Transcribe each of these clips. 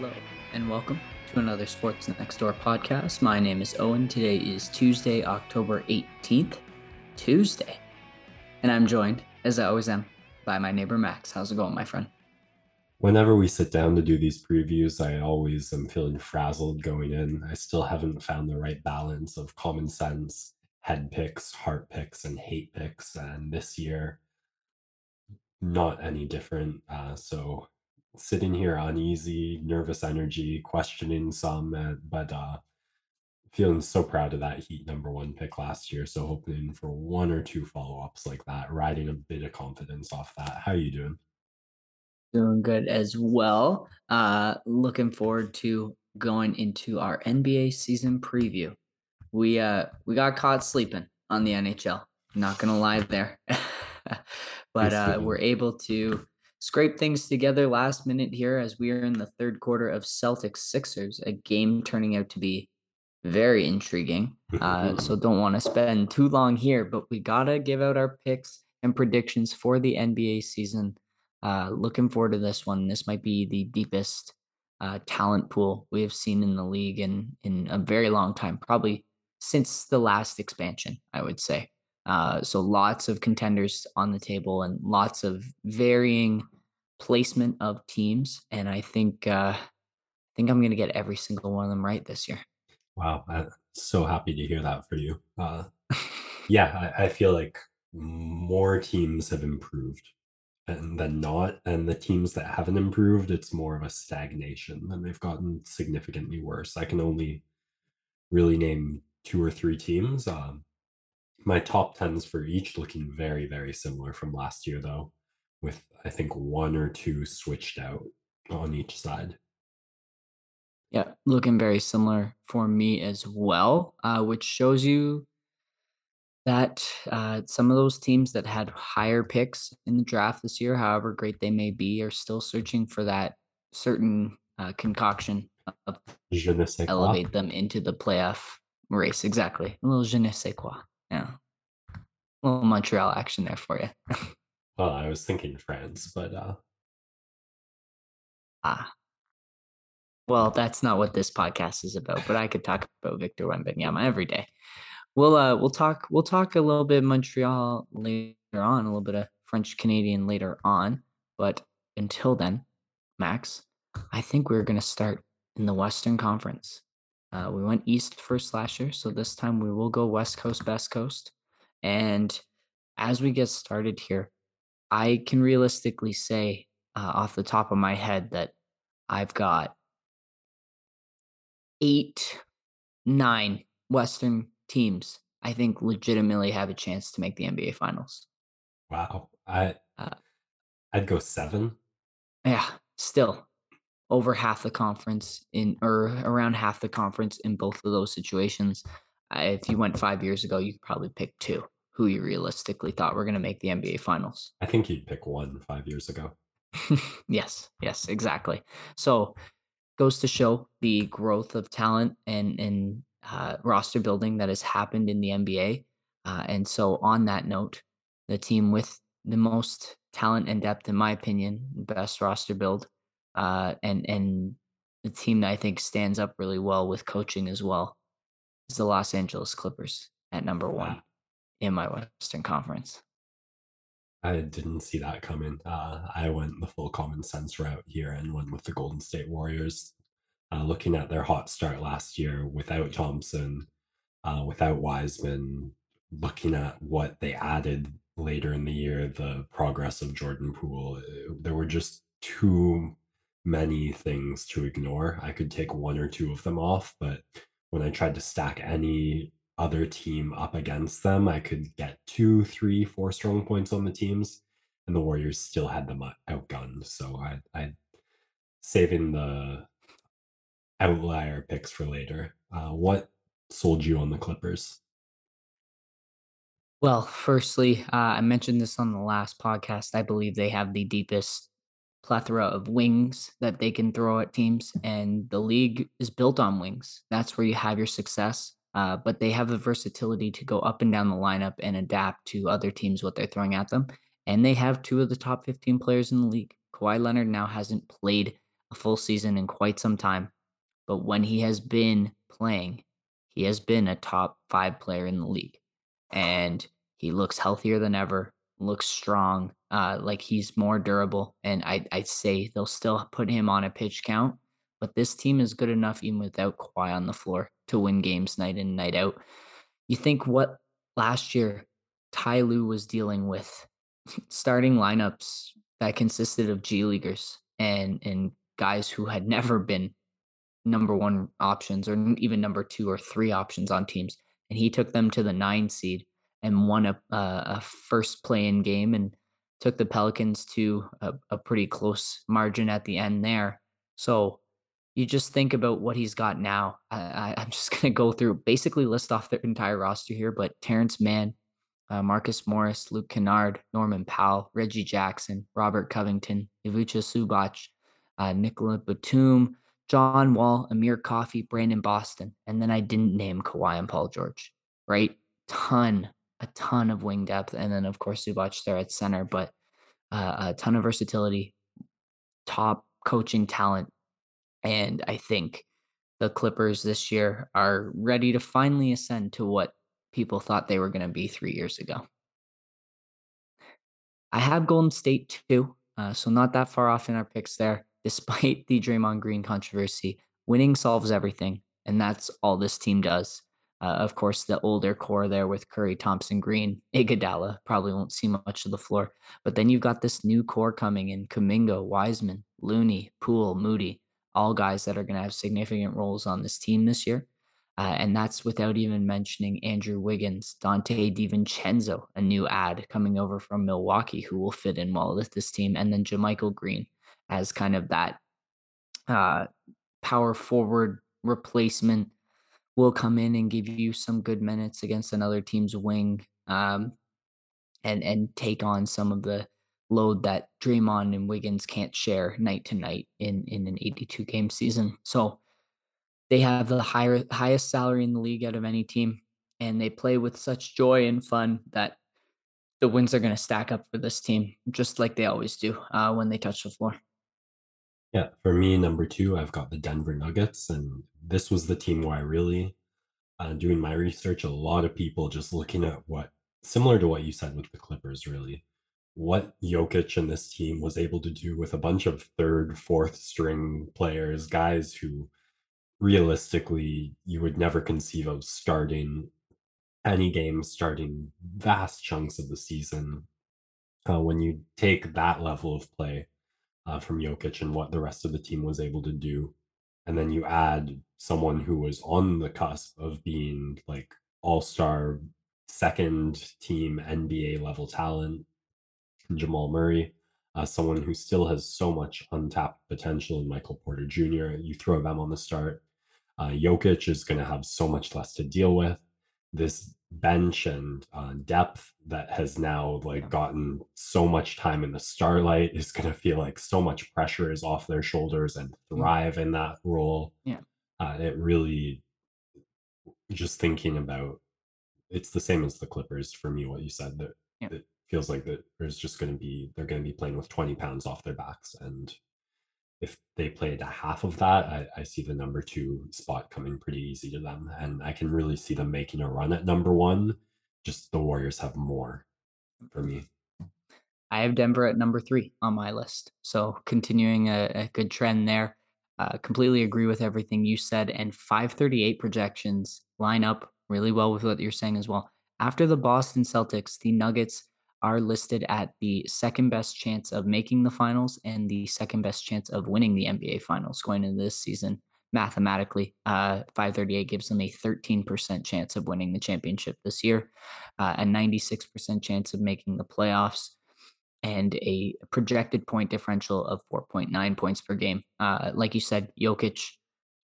Hello, and welcome to another Sports Next Door podcast. My name is Owen. Today is Tuesday, October 18th. Tuesday. And I'm joined, as I always am, by my neighbor Max. How's it going, my friend? Whenever we sit down to do these previews, I always am feeling frazzled going in. I still haven't found the right balance of common sense, head picks, heart picks, and hate picks. And this year, not any different. Uh, so sitting here uneasy, nervous energy, questioning some, uh, but uh, feeling so proud of that Heat number one pick last year. So hoping for one or two follow ups like that, riding a bit of confidence off that. How are you doing? Doing good as well. Uh, looking forward to going into our NBA season preview. We uh we got caught sleeping on the NHL. Not gonna lie there, but uh, we're able to scrape things together last minute here as we are in the third quarter of Celtics Sixers, a game turning out to be very intriguing. Uh, so don't want to spend too long here, but we gotta give out our picks and predictions for the NBA season. Uh, looking forward to this one. This might be the deepest uh, talent pool we have seen in the league in in a very long time, probably since the last expansion, I would say. Uh, so lots of contenders on the table and lots of varying placement of teams. And I think uh, I think I'm gonna get every single one of them right this year. Wow, I'm so happy to hear that for you. Uh, yeah, I, I feel like more teams have improved than not, and the teams that haven't improved, it's more of a stagnation, and they've gotten significantly worse. I can only really name two or three teams. Um, my top tens for each looking very, very similar from last year, though, with I think one or two switched out on each side. Yeah, looking very similar for me as well, uh, which shows you that uh, some of those teams that had higher picks in the draft this year, however great they may be, are still searching for that certain uh, concoction of elevate them into the playoff race. Exactly. A little je ne sais quoi. Yeah. A little Montreal action there for you. Well, I was thinking France, but uh, ah, well, that's not what this podcast is about, but I could talk about Victor Wembanyama every day. We'll uh we'll talk we'll talk a little bit Montreal later on, a little bit of French Canadian later on. But until then, Max, I think we're gonna start in the Western Conference. Uh, we went East first last year, so this time we will go West Coast, Best Coast. And as we get started here, I can realistically say uh, off the top of my head that I've got eight, nine Western teams, I think legitimately have a chance to make the NBA Finals. wow, I Uh, I'd go seven. yeah, still over half the conference in or around half the conference in both of those situations. If you went five years ago, you could probably pick two who you realistically thought were going to make the NBA Finals. I think you'd pick one five years ago. yes, yes, exactly. So goes to show the growth of talent and and uh, roster building that has happened in the NBA. Uh, and so, on that note, the team with the most talent and depth, in my opinion, best roster build, uh, and and the team that I think stands up really well with coaching as well is the Los Angeles Clippers at number one in my Western Conference. I didn't see that coming. Uh, I went the full common sense route here and went with the Golden State Warriors. Uh, looking at their hot start last year without Thompson, uh, without Wiseman, looking at what they added later in the year, the progress of Jordan Poole, uh, there were just too many things to ignore. I could take one or two of them off, but when I tried to stack any other team up against them, I could get two, three, four strong points on the teams, and the Warriors still had them outgunned. So I, I saving the outlier picks for later. Uh, what sold you on the Clippers? Well, firstly, uh, I mentioned this on the last podcast. I believe they have the deepest plethora of wings that they can throw at teams, and the league is built on wings. That's where you have your success. Uh, but they have the versatility to go up and down the lineup and adapt to other teams what they're throwing at them. And they have two of the top 15 players in the league. Kawhi Leonard now hasn't played a full season in quite some time, but when he has been playing, he has been a top 5 player in the league, and he looks healthier than ever, looks strong, uh, like he's more durable, and I'd I'd say they'll still put him on a pitch count, but this team is good enough even without Kawhi on the floor to win games night in, night out. You think what last year Ty Lue was dealing with starting lineups that consisted of G leaguers and and guys who had never been number 1 options or even number 2 or 3 options on teams, and he took them to the 9 seed and won a a first play-in game and took the Pelicans to a a pretty close margin at the end there. So, you just think about what he's got now. I I'm just gonna go through basically list off their entire roster here, but Terrence Mann, uh, Marcus Morris, Luke Kennard, Norman Powell, Reggie Jackson, Robert Covington, Ivica Zubac, uh, Nicolas Batum, John Wall, Amir Coffey, Brandon Boston, and then I didn't name Kawhi and Paul George, right? Ton, a ton of wing depth, and then, of course, Zubac there at center, but, uh, a ton of versatility, top coaching talent, and I think the Clippers this year are ready to finally ascend to what people thought they were gonna be 3 years ago. I have Golden State too, uh, so not that far off in our picks there. Despite the Draymond Green controversy, winning solves everything, and that's all this team does. Uh, of course, the older core there with Curry, Thompson, Green, Iguodala probably won't see much of the floor, but then you've got this new core coming in Kuminga, Wiseman, Looney, Poole, Moody, all guys that are gonna have significant roles on this team this year, uh, and that's without even mentioning Andrew Wiggins, Donte DiVincenzo, a new ad coming over from Milwaukee who will fit in well with this team, and then JaMychal Green as kind of that, uh, power forward replacement, will come in and give you some good minutes against another team's wing, um, and and take on some of the load that Draymond and Wiggins can't share night to night in in an 82 game season. So, they have the higher highest salary in the league out of any team, and they play with such joy and fun that the wins are gonna stack up for this team just like they always do, uh, when they touch the floor. Yeah, for me, number 2, I've got the Denver Nuggets, and this was the team where I really uh, doing my research, a lot of people just looking at what similar to what you said with the Clippers, really. What Jokic and this team was able to do with a bunch of 3rd, 4th string players, guys who realistically you would never conceive of starting any game, starting vast chunks of the season. Uh, when you take that level of play, uh, from Jokic and what the rest of the team was able to do, and then you add someone who was on the cusp of being, like, all-star 2nd team NBA level talent, Jamal Murray, uh, someone who still has so much untapped potential in Michael Porter Jr., you throw them on the start. Uh, Jokic is gonna have so much less to deal with. This bench and, uh, depth that has now, like, gotten so much time in the starlight is gonna feel like so much pressure is off their shoulders and thrive in that role. Yeah. Uh, it really just thinking about it's the same as the Clippers for me, what you said, that Yeah. it feels like that there's just gonna be they're gonna be playing with 20 pounds off their backs, and if they played half of that, I I see the number 2 spot coming pretty easy to them, and I can really see them making a run at number 1, just the Warriors have more for me. I have Denver at number 3 on my list, so continuing a a good trend there. Uh, completely agree with everything you said, and 538 projections line up really well with what you're saying as well. After the Boston Celtics, the Nuggets are listed at the 2nd best chance of making the finals and the 2nd best chance of winning the NBA finals going into this season, mathematically. Uh, 538 gives them a 13% chance of winning the championship this year, uh, a 96% chance of making the playoffs, and a projected point differential of 4.9 points per game. Uh, like you said, Jokic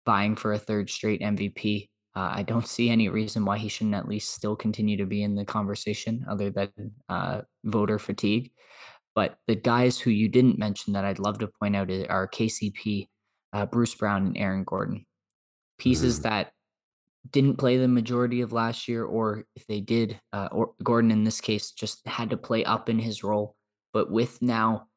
vying for a 3rd straight MVP. Uh, I don't see any reason why he shouldn't at least still continue to be in the conversation other than, uh, voter fatigue. But the guys who you didn't mention that I'd love to point out are KCP, uh, Bruce Brown, and Aaron Gordon. Pieces Mhm. that didn't play the majority of last year, or if they did, uh, or Gordon, in this case, just had to play up in his role. But with now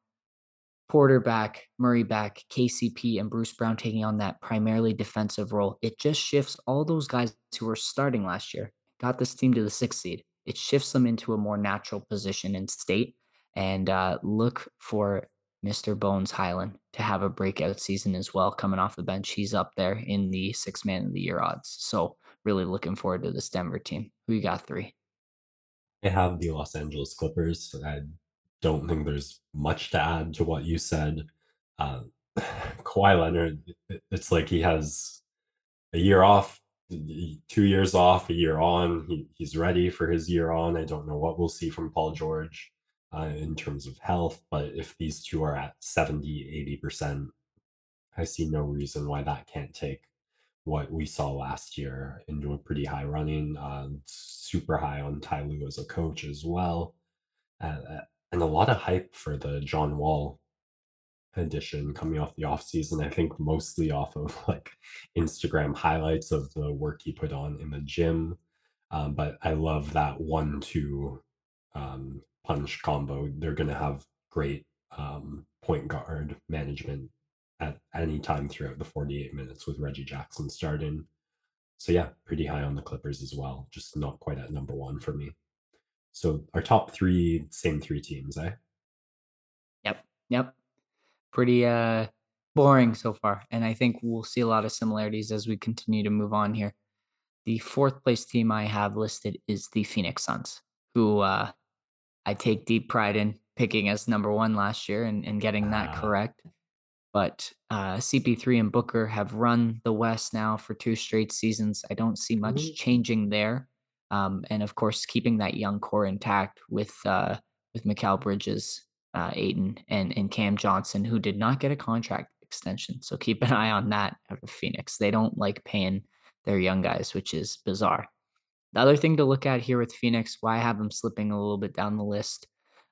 Porter back, Murray back, KCP and Bruce Brown taking on that primarily defensive role. It just shifts all those guys who were starting last year, got this team to the sixth seed. It shifts them into a more natural position and state. And uh, look for Mr. Bones Hyland to have a breakout season as well, coming off the bench. He's up there in the six man of the year odds. So really looking forward to this Denver team. Who you got three? I have the Los Angeles Clippers. I don't think there's much to add to what you said. Uh, Kawhi Leonard, it's like he has a year off, two years off, a year on. He, he's ready for his year on. I don't know what we'll see from Paul George uh, in terms of health, but if these two are at 70, 80%, I see no reason why that can't take what we saw last year into a pretty high running, uh, super high on Ty Lue as a coach as well. Uh, uh, and a lot of hype for the John Wall edition coming off the off season. I think mostly off of like Instagram highlights of the work he put on in the gym. Um, but I love that one-two um, punch combo. They're going to have great um, point guard management at any time throughout the 48 minutes with Reggie Jackson starting. So yeah, pretty high on the Clippers as well, just not quite at number one for me. So our top three, same three teams, eh? Yep. Yep. Pretty uh boring so far. And I think we'll see a lot of similarities as we continue to move on here. The fourth place team I have listed is the Phoenix Suns, who uh I take deep pride in picking as number one last year and, and getting that Uh, correct. But uh, CP3 and Booker have run the West now for two straight seasons. I don't see much changing there. Um, and of course, keeping that young core intact with uh, with Mikal Bridges, uh, and and Cam Johnson, who did not get a contract extension. So keep an eye on that out of Phoenix. They don't like paying their young guys, which is bizarre. The other thing to look at here with Phoenix, why I have them slipping a little bit down the list,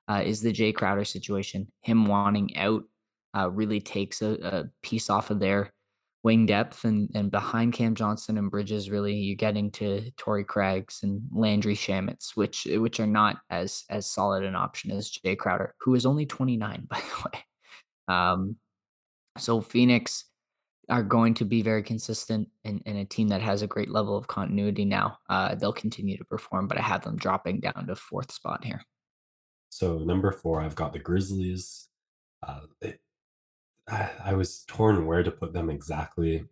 uh, is the Jae Crowder situation. Him wanting out uh, really takes a, a piece off of their wing depth and and behind Cam Johnson and Bridges, really you're getting to Torrey Craigs and Landry Shamets, which which are not as as solid an option as Jae Crowder, who is only 29 by the way. Um, so Phoenix are going to be very consistent and, a team that has a great level of continuity now. Uh, they'll continue to perform, but I have them dropping down to fourth spot here. so number four, I've got the Grizzlies. Uh, I, I was torn where to put them exactly.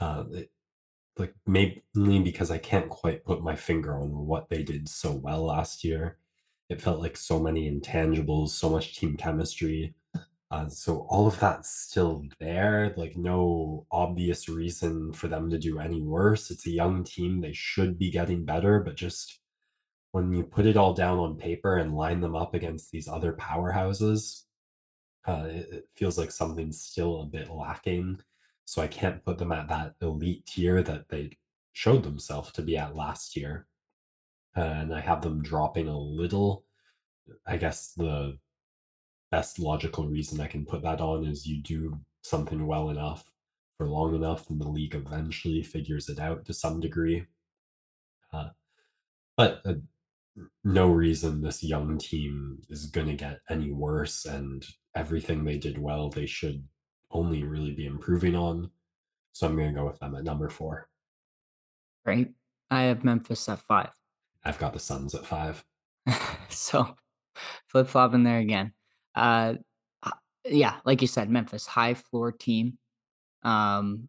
Uh, it, like mainly because I can't quite put my finger on what they did so well last year. It felt like so many intangibles, so much team chemistry. Uh, so all of that's still there. Like no obvious reason for them to do any worse. It's a young team; they should be getting better. But just when you put it all down on paper and line them up against these other powerhouses, uh, it, it feels like something's still a bit lacking. So I can't put them at that elite tier that they showed themselves to be at last year. And I have them dropping a little. I guess the best logical reason I can put that on is you do something well enough for long enough, and the league eventually figures it out to some degree. Uh, but uh, no reason this young team is going to get any worse, and everything they did well, they should only really be improving on. So I'm going to go with them at number four. Right? I have Memphis at five. I've got the Suns at five. so flip flopping there again. Uh, yeah, like you said, Memphis high floor team. Um,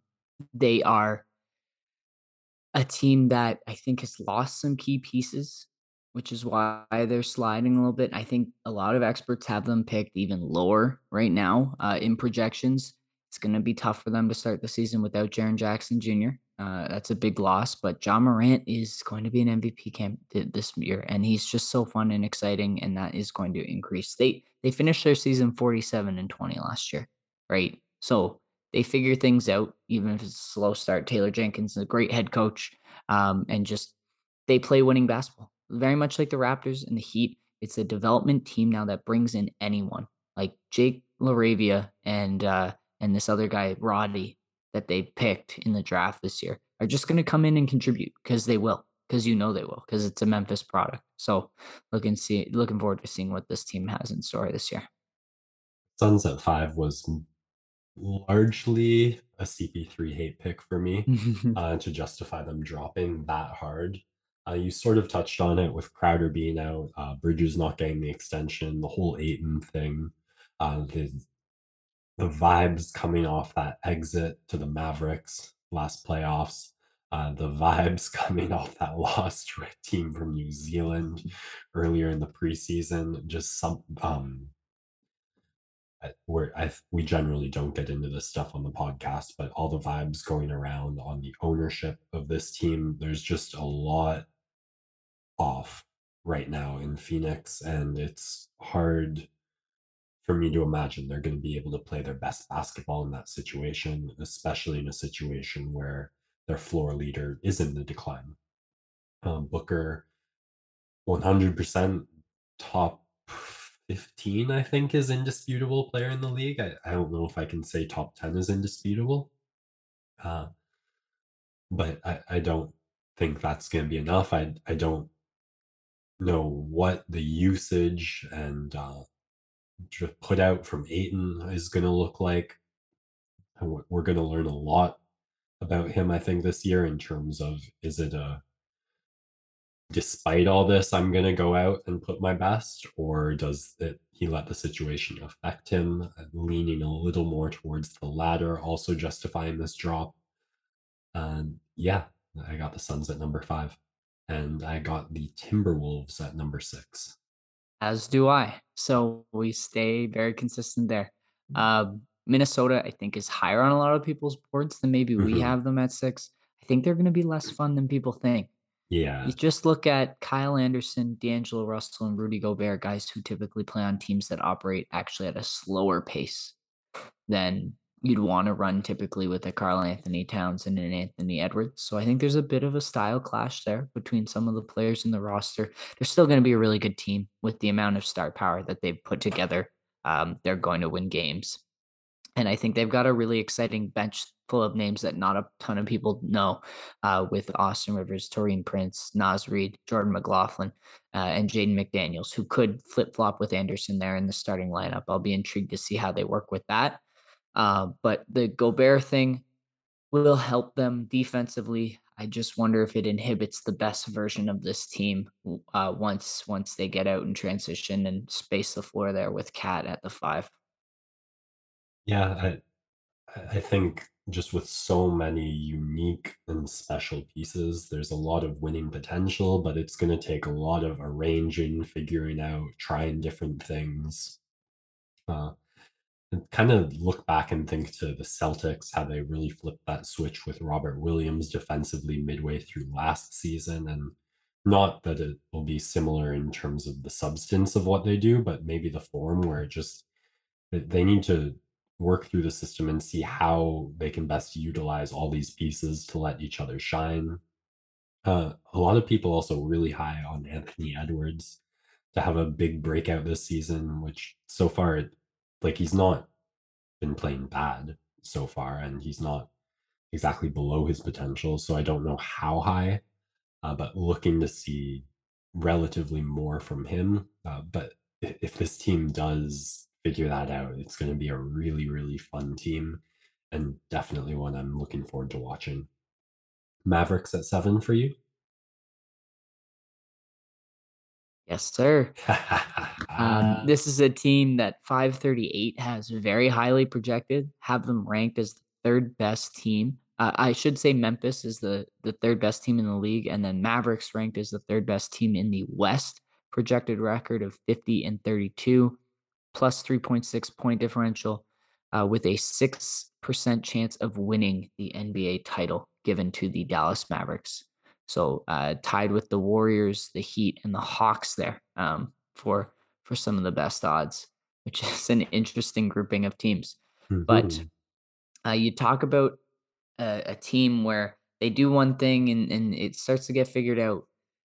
they are a team that I think has lost some key pieces, which is why they're sliding a little bit. I think a lot of experts have them picked even lower right now uh, in projections. It's going to be tough for them to start the season without Jaren Jackson Jr. Uh, that's a big loss, but Ja Morant is going to be an MVP camp this year, and he's just so fun and exciting, and that is going to increase. They they finished their season 47 and 20 last year, right? So they figure things out, even if it's a slow start. Taylor Jenkins is a great head coach, um, and just they play winning basketball, very much like the Raptors and the Heat. It's a development team now that brings in anyone like Jake LaRavia and uh, and this other guy Roddy that they picked in the draft this year are just going to come in and contribute because they will, because you know they will, because it's a Memphis product. So looking see looking forward to seeing what this team has in store this year. Suns at 5 was largely a CP3 hate pick for me, uh, to justify them dropping that hard. Uh, you sort of touched on it with Crowder being out, uh, Bridges not getting the extension, the whole Ayton thing, uh, the the vibes coming off that exit to the Mavericks last playoffs, uh, the vibes coming off that loss to a team from New Zealand earlier in the preseason, just some um I we're I we generally don't get into this stuff on the podcast, but all the vibes going around on the ownership of this team, there's just a lot off right now in Phoenix, and it's hard for me to imagine they're gonna be able to play their best basketball in that situation, especially in a situation where their floor leader is in the decline. Um, Booker 100% top 15, I think, is indisputable player in the league. I I don't know if I can say top 10 is indisputable. Uh, but I I don't think that's gonna be enough. I I don't know what the usage and, uh, to put out from Ayton is gonna look like. We're we're gonna learn a lot about him, I think, this year in terms of, is it a despite all this, I'm gonna go out and put my best, or does it he let the situation affect him? Leaning a little more towards the latter, also justifying this drop. And yeah, I got the Suns at number 5, and I got the Timberwolves at number 6. As do I. So we stay very consistent there. Um, Minnesota, I think, is higher on a lot of people's boards than maybe we Mhm. have them at 6. I think they're gonna be less fun than people think. You Yeah. just look at Kyle Anderson, D'Angelo Russell, and Rudy Gobert, guys who typically play on teams that operate actually at a slower pace than you'd wanna run typically with a Karl-Anthony Towns and an Anthony Edwards. So I think there's a bit of a style clash there between some of the players in the roster. They're still gonna be a really good team with the amount of star power that they've put together. Um, they're going to win games. And I think they've got a really exciting bench full of names that not a ton of people know, uh, with Austin Rivers, Taurean Prince, Naz Reid, Jordan McLaughlin, uh, and Jaden McDaniels, who could flip-flop with Anderson there in the starting lineup. I'll be intrigued to see how they work with that. Uh, but the Gobert thing will help them defensively. I just wonder if it inhibits the best version of this team uh, once once they get out and transition and space the floor there with KAT at the 5. Yeah, I I think just with so many unique and special pieces, there's a lot of winning potential, but it's gonna take a lot of arranging, figuring out, trying different things. Uh, and kinda look back and think to the Celtics, how they really flipped that switch with Robert Williams defensively midway through last season, and not that it will be similar in terms of the substance of what they do, but maybe the form where it just they need to work through the system and see how they can best utilize all these pieces to let each other shine. Uh, a lot of people also really high on Anthony Edwards to have a big breakout this season, which so far, it like, he's not been playing bad so far, and he's not exactly below his potential, so I don't know how high, uh, but looking to see relatively more from him. Uh, but if this team does figure that out, it's gonna be a really, really fun team, and definitely one I'm looking forward to watching. Mavericks at 7 for you? Yes, sir. Um, this is a team that 538 has very highly projected, have them ranked as the 3rd best team. Uh, I should say Memphis is the the 3rd best team in the league, and then Mavericks ranked as the 3rd best team in the West, projected record of 50 and 32, plus 3.6 point differential, uh, with a 6% chance of winning the NBA title given to the Dallas Mavericks. So, uh, tied with the Warriors, the Heat, and the Hawks there, um, for for some of the best odds, which is an interesting grouping of teams. But, Mhm. uh, you talk about a a team where they do one thing and and it starts to get figured out.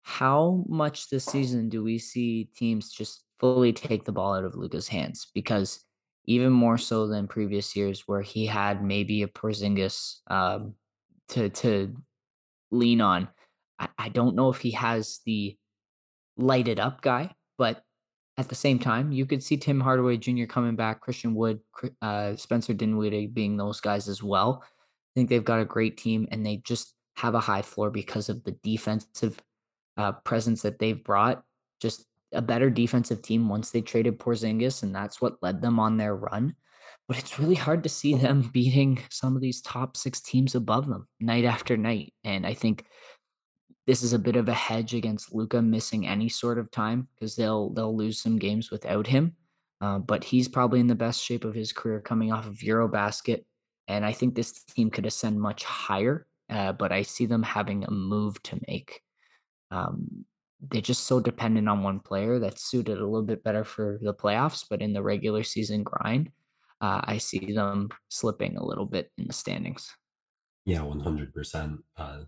How much this season do we see teams just fully take the ball out of Luka's hands? Because even more so than previous years where he had maybe a Porzingis, um, to to lean on, I don't know if he has the lighted up guy, but At the same time, you could see Tim Hardaway Jr. coming back, Christian Wood, uh, Spencer Dinwiddie being those guys as well. I think they've got a great team, and they just have a high floor because of the defensive uh, presence that they've brought. Just a better defensive team once they traded Porzingis, and that's what led them on their run. But it's really hard to see them beating some of these top six teams above them night after night. And I think this is a bit of a hedge against Luka missing any sort of time because they'll they'll lose some games without him. Uh, but he's probably in the best shape of his career coming off of Eurobasket, and I think this team could ascend much higher. Uh, but I see them having a move to make. Um, they're just so dependent on one player that's suited a little bit better for the playoffs, but in the regular season grind, uh, I see them slipping a little bit in the standings. Yeah, 100%. Uh,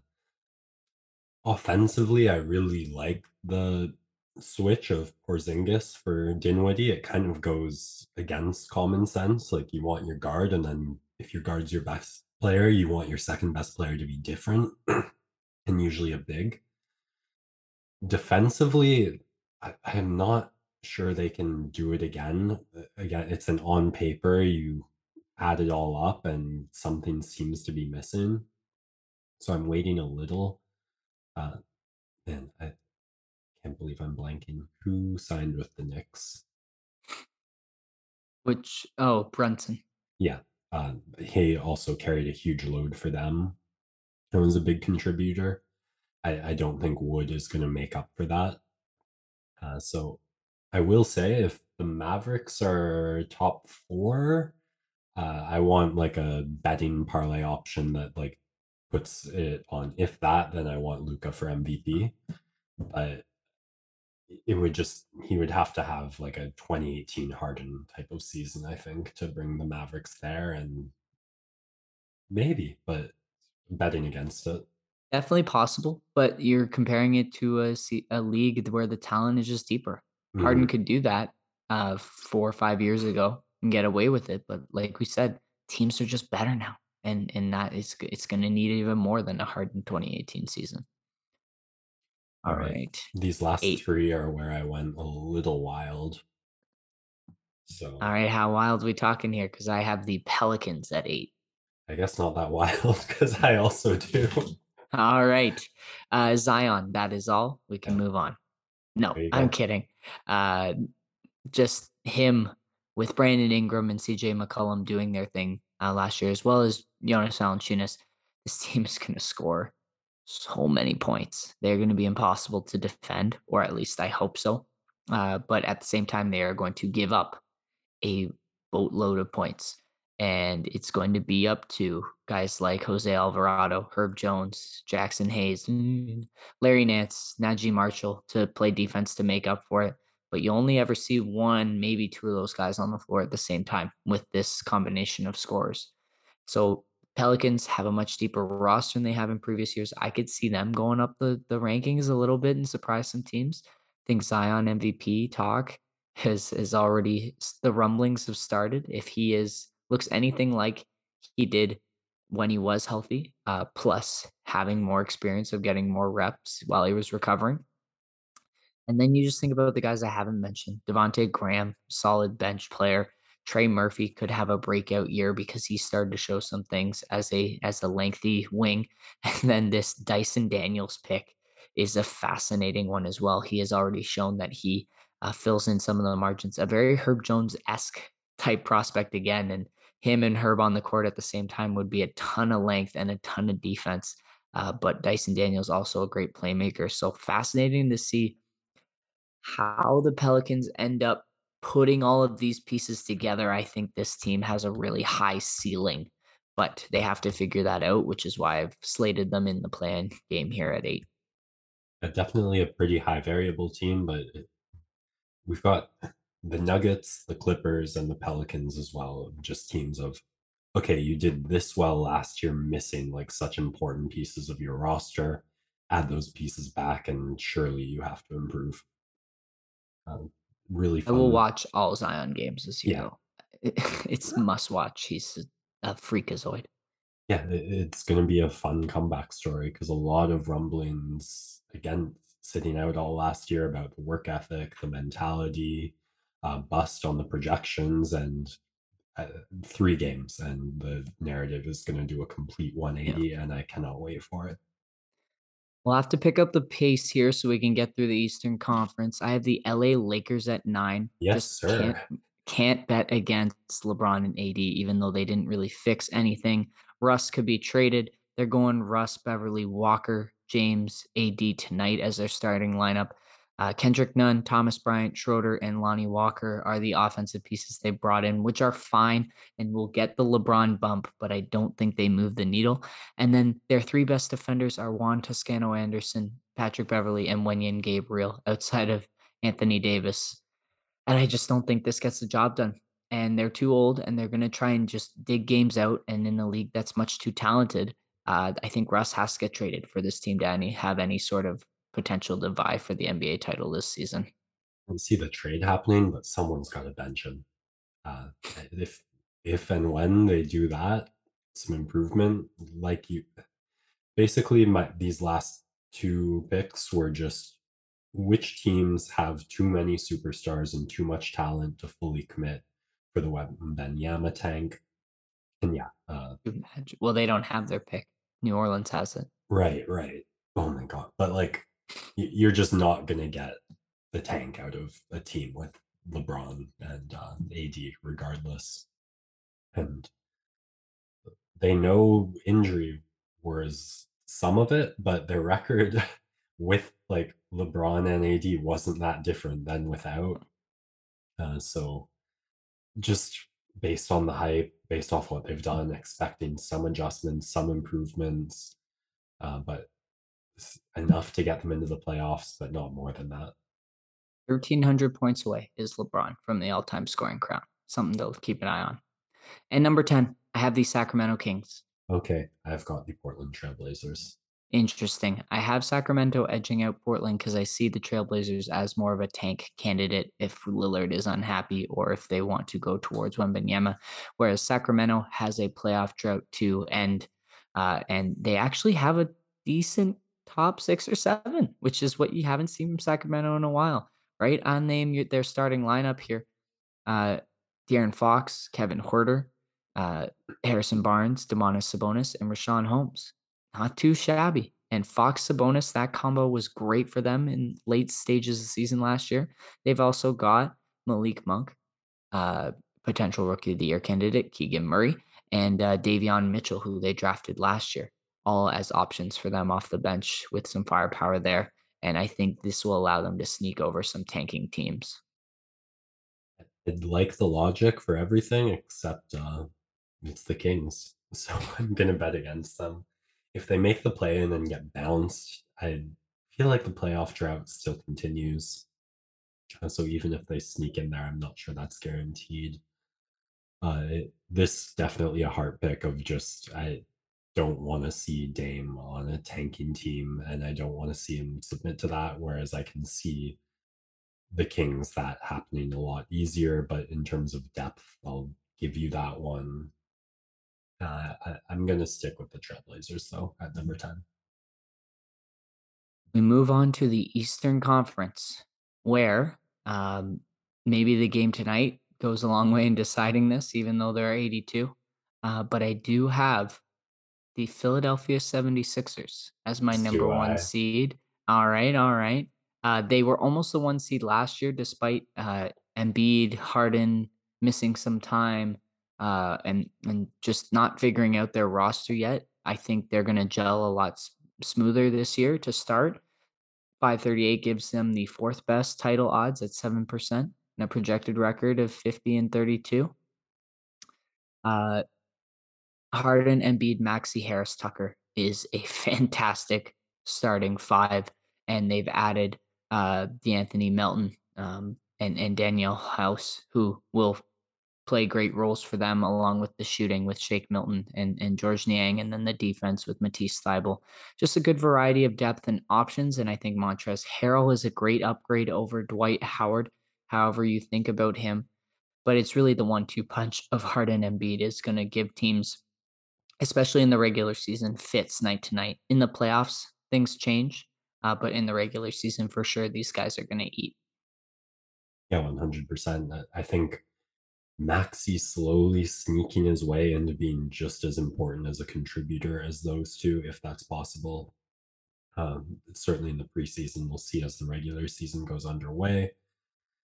offensively, I really like the switch of Porzingis for Dinwiddie. It kind of goes against common sense. Like you want your guard, and then if your guard's your best player, you want your second best player to be different and usually a big. Defensively, I, I'm not sure they can do it again. Again, it's an on paper, you add it all up, and something seems to be missing. So I'm waiting a little. Uh, and I can't believe I'm blanking. Who signed with the Knicks? Which oh Brunson, Yeah, uh, he also carried a huge load for them. It was a big contributor. I, I don't think Wood is going to make up for that. Uh, so I will say if the Mavericks are top four, uh, I want like a betting parlay option that like puts it on. If that, then I want Luka for MVP. But it would just he would have to have like a 2018 Harden type of season, I think, to bring the Mavericks there, and maybe, but betting against it. definitely possible, but you're comparing it to a a league where the talent is just deeper. Harden Mhm. could do that uh, four or five years ago and get away with it, but like we said, teams are just better now, and and that is it's going to need even more than a Harden 2018 season. All All right, right, these last eight. three are where I went a little wild. So All right, how wild we talking here? Because I have the Pelicans at eight. I guess not that wild because I also do. All right, uh, Zion. That is all. We can move on. No, I'm kidding. Uh, just him with Brandon Ingram and CJ McCollum doing their thing uh, last year, as well as Jonas Valanciunas. This team is going to score so many points. They're going to be impossible to defend, or at least I hope so. Uh, but at the same time, they are going to give up a boatload of points. And it's going to be up to guys like Jose Alvarado, Herb Jones, Jaxson Hayes, mm, Larry Nance, Naji Marshall to play defense to make up for it. But you only ever see one, maybe two of those guys on the floor at the same time with this combination of scores. So Pelicans have a much deeper roster than they have in previous years. I could see them going up the the rankings a little bit and surprise some teams. I think Zion MVP talk has has already the rumblings have started. If he is looks anything like he did when he was healthy, uh, plus having more experience of getting more reps while he was recovering, and then you just think about the guys I haven't mentioned. Devonte' Graham, solid bench player. Trey Murphy could have a breakout year because he started to show some things as a as a lengthy wing. And then this Dyson Daniels pick is a fascinating one as well. He has already shown that he uh, fills in some of the margins. A very Herb Jones esque type prospect again, and him and Herb on the court at the same time would be a ton of length and a ton of defense. Uh, but Dyson Daniels also a great playmaker. So fascinating to see how the Pelicans end up putting all of these pieces together, I think this team has a really high ceiling, but they have to figure that out, which is why I've slated them in the plan game here at eight. Definitely a pretty high variable team, but we've got the Nuggets, the Clippers, and the Pelicans as well. Just teams of, okay, you did this well last year, missing like such important pieces of your roster. Add those pieces back, and surely you have to improve. Um, really I will watch all Zion games this year, Yeah. It's must watch. He's a freakazoid. Yeah, it's going to be a fun comeback story because a lot of rumblings, again, sitting out all last year about the work ethic, the mentality. uh, bust on the projections and uh, three games, and the narrative is going to do a complete Yeah. 180, and I cannot wait for it. We'll have to pick up the pace here so we can get through the Eastern Conference. I have the LA Lakers at 9. Yes, Just can't sir. can't bet against LeBron and AD even though they didn't really fix anything. Russ could be traded. They're going Russ, Beverley, Walker, James, AD tonight as their starting lineup. Uh, Kendrick Nunn, Thomas Bryant, Schroeder, and Lonnie Walker are the offensive pieces they brought in, which are fine and will get the LeBron bump, but I don't think they move the needle. And then their three best defenders are Juan Toscano Anderson, Patrick Beverley, and Wenyen Gabriel outside of Anthony Davis. And I just don't think this gets the job done. And they're too old and they're going to try and just dig games out. And in a league that's much too talented, uh, I think Russ has to get traded for this team to any, have any sort of potential to vie for the NBA title this season. I see the trade happening, but someone's got to bench him. Uh, if if and when they do that, some improvement, like you, basically, my these last two picks were just which teams have too many superstars and too much talent to fully commit for the Wembanyama tank. And yeah, uh, Well, they don't have their pick. New Orleans has it. right, right. Oh my god! But like, you're just not gonna get the tank out of a team with LeBron and uh, AD, regardless. And they know injury was some of it, but their record with like LeBron and AD wasn't that different than without. Uh, so just based on the hype, based off what they've done, expecting some adjustments, some improvements, uh, but enough to get them into the playoffs, but not more than that. 1,300 points away is LeBron from the all time scoring crown. Something to keep an eye on. And number 10, I have the Sacramento Kings. Okay, I've got the Portland Trailblazers. Interesting. I have Sacramento edging out Portland because I see the Trailblazers as more of a tank candidate if Lillard is unhappy or if they want to go towards Wembanyama, whereas Sacramento has a playoff drought to end, uh, and they actually have a decent top six or seven, which is what you haven't seen from Sacramento in a while. Right? I'll name their starting lineup here. Uh, De'Aaron Fox, Kevin Huerter, uh, Harrison Barnes, Domantas Sabonis, and Richaun Holmes. Not too shabby. And Fox Sabonis, that combo was great for them in late stages of the season last year. They've also got Malik Monk, uh, potential rookie of the year candidate, Keegan Murray, and uh, Davion Mitchell, who they drafted last year, all as options for them off the bench with some firepower there. And I think this will allow them to sneak over some tanking teams. I'd like the logic for everything except uh, it's the Kings, so I'm gonna bet against them. If they make the play and get bounced, I feel like the playoff drought still continues. Uh, So even if they sneak in there, I'm not sure that's guaranteed. Uh, it, this definitely a heart pick of just I don't want to see Dame on a tanking team, and I don't want to see him submit to that. Whereas I can see the Kings that happening a lot easier, but in terms of depth, I'll give you that one. Uh, I, I'm gonna stick with the Trailblazers though at number ten. We move on to the Eastern Conference, where um, maybe the game tonight goes a long way in deciding this, even though there are 82. Uh, but I do have the Philadelphia 76ers as my number one I. seed. All right, all right. Uh, they were almost the one seed last year, despite uh, Embiid, Harden missing some time uh, and and just not figuring out their roster yet. I think they're going to gel a lot s- smoother this year to start. 538 gives them the fourth best title odds at 7% and a projected record of 50 and 32. Uh, Harden, Embiid, Maxey Harris, Tucker is a fantastic starting five, and they've added uh, D'Anthony Melton um, and and Danuel House, who will play great roles for them, along with the shooting with Shake Milton and and Georges Niang, and then the defense with Matisse Thybulle. Just a good variety of depth and options, and I think Montrezl Harrell is a great upgrade over Dwight Howard. However you think about him, but it's really the one-two punch of Harden and Embiid is going to give teams especially in the regular season, fits night to night. In the playoffs, things change, uh, but in the regular season, for sure, these guys are going to eat. Yeah, 100%. I I think Maxey slowly sneaking his way into being just as important as a contributor as those 2, if that's possible. Um, certainly in the preseason, we'll see as the regular season goes underway.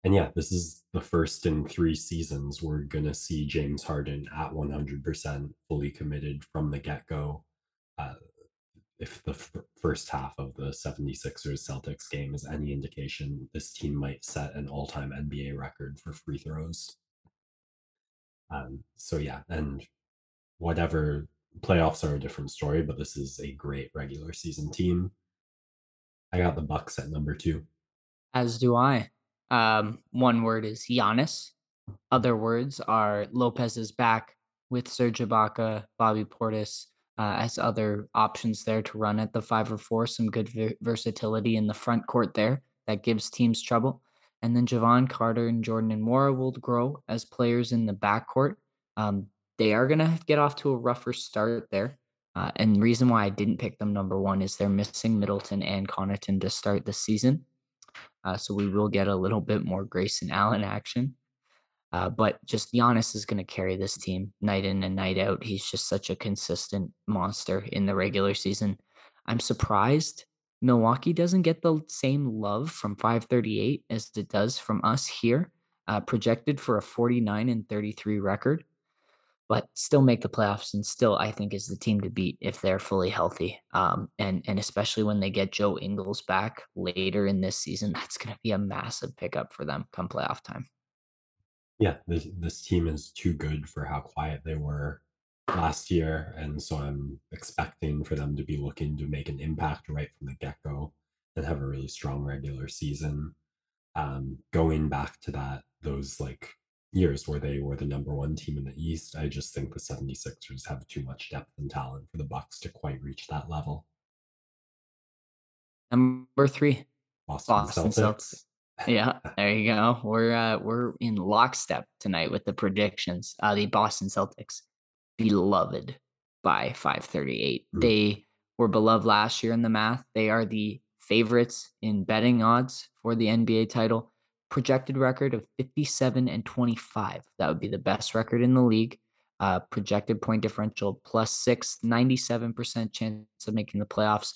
And yeah, this is the first in 3 seasons we're gonna see James Harden at 100% fully committed from the get-go. Uh, if the f first half of the 76ers Celtics game is any indication, this team might set an all-time NBA record for free throws. Um, so yeah, and whatever playoffs are a different story, but this is a great regular season team. I got the Bucks at number 2. As do I. Um, one word is Giannis. Other words are Lopez is back with Serge Ibaka, Bobby Portis, uh, as other options there to run at the 5 or 4, some good ver versatility in the front court there that gives teams trouble. And then Jevon Carter and Jordan Nwora will grow as players in the backcourt. Um, they are gonna get off to a rougher start there. Uh, and reason why I didn't pick them number 1 is they're missing Middleton and Connaughton to start the season. Uh, so we will get a little bit more Grayson Allen action. Uh, but just Giannis is gonna carry this team night in and night out. He's just such a consistent monster in the regular season. I'm surprised Milwaukee doesn't get the same love from 538 as it does from us here, uh, projected for a 49 and 33 record, but still make the playoffs and still I think is the team to beat if they're fully healthy. Um, and and especially when they get Joe Ingles back later in this season, that's gonna be a massive pickup for them come playoff time. Yeah, this this team is too good for how quiet they were last year, and so I'm expecting for them to be looking to make an impact right from the get-go and have a really strong regular season. Um, going back to that those, like, years where they were the number 1 team in the East, I just think the 76ers have too much depth and talent for the Bucks to quite reach that level. Number 3, Boston Boston Celtics. Celtics. Yeah, there you go. We're, uh, we're in lockstep tonight with the predictions. Uh, the Boston Celtics, beloved by 538. Mm. They were beloved last year in the math. They are the favorites in betting odds for the NBA title. Projected record of 57 and 25. That would be the best record in the league. Uh, projected point differential +6, 97% chance of making the playoffs,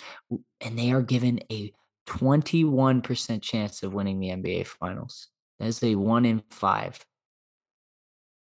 and they are given a 21% chance of winning the NBA finals. That is a 1 in 5.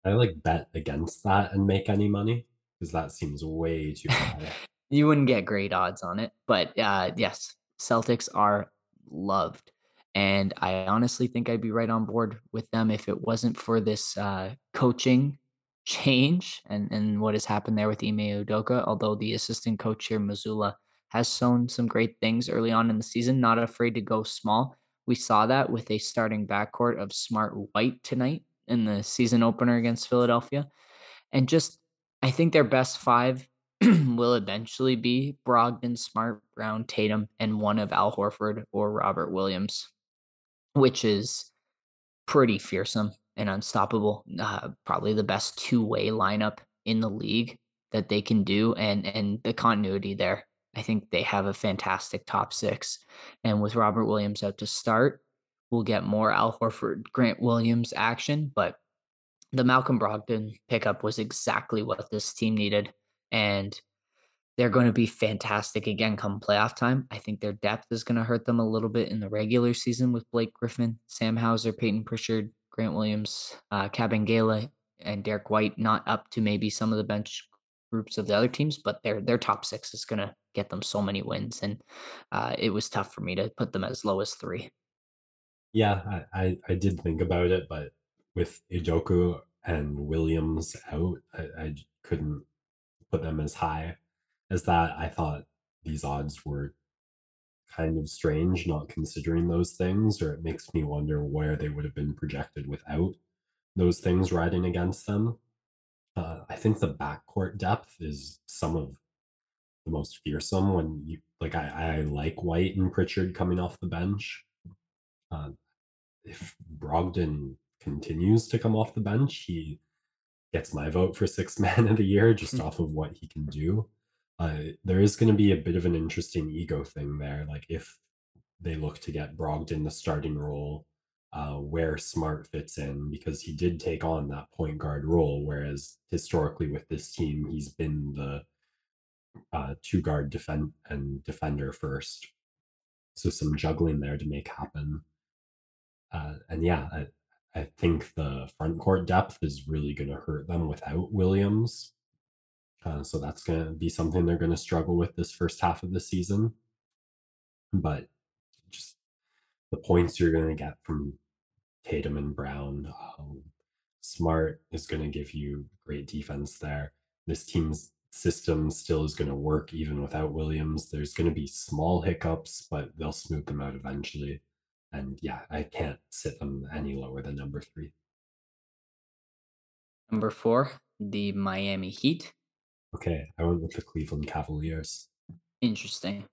I, like, bet against that and make any money because that seems way too high. You wouldn't get great odds on it, but, uh, yes, Celtics are loved, and I honestly think I'd be right on board with them if it wasn't for this, uh, coaching change and and what has happened there with Ime Udoka, although the assistant coach here, Mazzulla, has shown some great things early on in the season, not afraid to go small. We saw that with a starting backcourt of Smart White tonight in the season opener against Philadelphia, and just I think their best 5 will eventually be Brogdon, Smart, Brown, Tatum, and 1 of Al Horford or Robert Williams, which is pretty fearsome and unstoppable. Uh, probably the best two-way lineup in the league that they can do, and and the continuity there. I think they have a fantastic top 6, and with Robert Williams out to start, we'll get more Al Horford, Grant Williams action, but the Malcolm Brogdon pickup was exactly what this team needed, and they're gonna be fantastic again come playoff time. I think their depth is gonna hurt them a little bit in the regular season with Blake Griffin, Sam Hauser, Peyton Pritchard, Grant Williams, uh, Kabengele, and Derrick White not up to maybe some of the bench groups of the other teams, but their their top 6 is gonna get them so many wins, and, uh, it was tough for me to put them as low as 3. Yeah, I I I did think about it, but with Udoka and Williams out, I couldn't put them as high as that. I thought these odds were kind of strange not considering those things, or it makes me wonder where they would have been projected without those things riding against them. Uh, I think the backcourt depth is some of the most fearsome when you like, I I like White and Pritchard coming off the bench. Uh, if Brogdon continues to come off the bench, he gets my vote for six man of the year just off of what he can do. Uh, there is gonna be a bit of an interesting ego thing there, like, if they look to get Brogdon the starting role uh, where Smart fits in because he did take on that point guard role, whereas historically with this team, he's been the uh, two guard defend and defender first. So some juggling there to make happen. Uh, and yeah, I, I think the front court depth is really going to hurt them without Williams. Uh, so that's going to be something they're going to struggle with this first half of the season. But just the points you're going to get from Tatum and Brown, um, Smart is going to give you great defense there. This team's system still is going to work even without Williams. There's going to be small hiccups, but they'll smooth them out eventually. And yeah, I can't sit them any lower than number three. Number four, the Miami Heat. Okay, I went with the Cleveland Cavaliers. Interesting.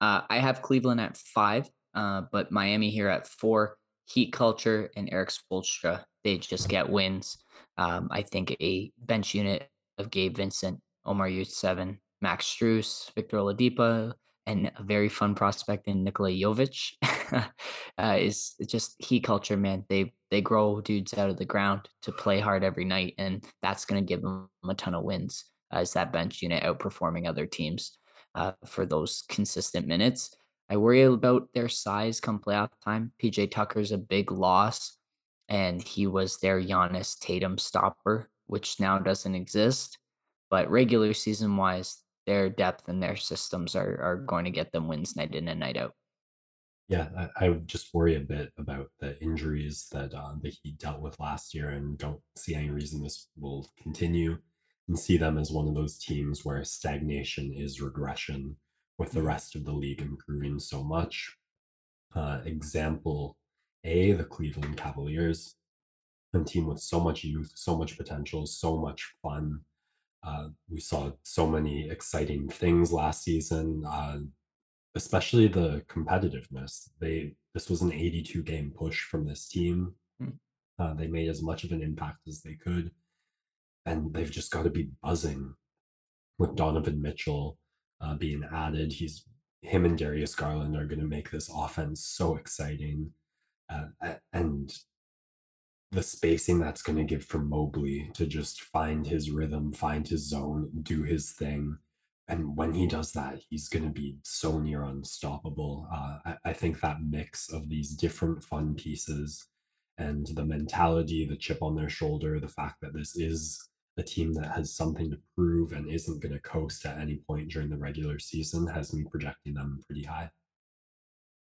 Uh, I have Cleveland at five, uh, but Miami here at four. Heat culture and Erik Spoelstra, they just get wins. Um, I think a bench unit of Gabe Vincent, Omar Yurtseven, Max Strus, Victor Oladipo, and a very fun prospect in Nikola Jovic uh, is just heat culture, man. They they grow dudes out of the ground to play hard every night, and that's going to give them a ton of wins as that bench unit outperforming other teams uh, for those consistent minutes. I worry about their size come playoff time. PJ Tucker's a big loss, and he was their Giannis Tatum stopper, which now doesn't exist. But regular season wise, their depth and their systems are are going to get them wins night in and night out. Yeah, I, I would just worry a bit about the injuries that uh, the Heat dealt with last year, and don't see any reason this will continue. And see them as one of those teams where stagnation is regression, with the Mhm. rest of the league improving so much. Uh, example A: the Cleveland Cavaliers, a team with so much youth, so much potential, so much fun. Uh, we saw so many exciting things last season. Uh, especially the competitiveness. They this was an 82 game push from this team. Mm. Uh, they made as much of an impact as they could, and they've just got to be buzzing with Donovan Mitchell uh, being added. He's him and Darius Garland are going to make this offense so exciting, uh, and the spacing that's going to give for Mobley to just find his rhythm, find his zone, do his thing. And when he does that, he's going to be so near unstoppable. Uh, I, I think that mix of these different fun pieces and the mentality, the chip on their shoulder, the fact that this is a team that has something to prove and isn't going to coast at any point during the regular season has me projecting them pretty high.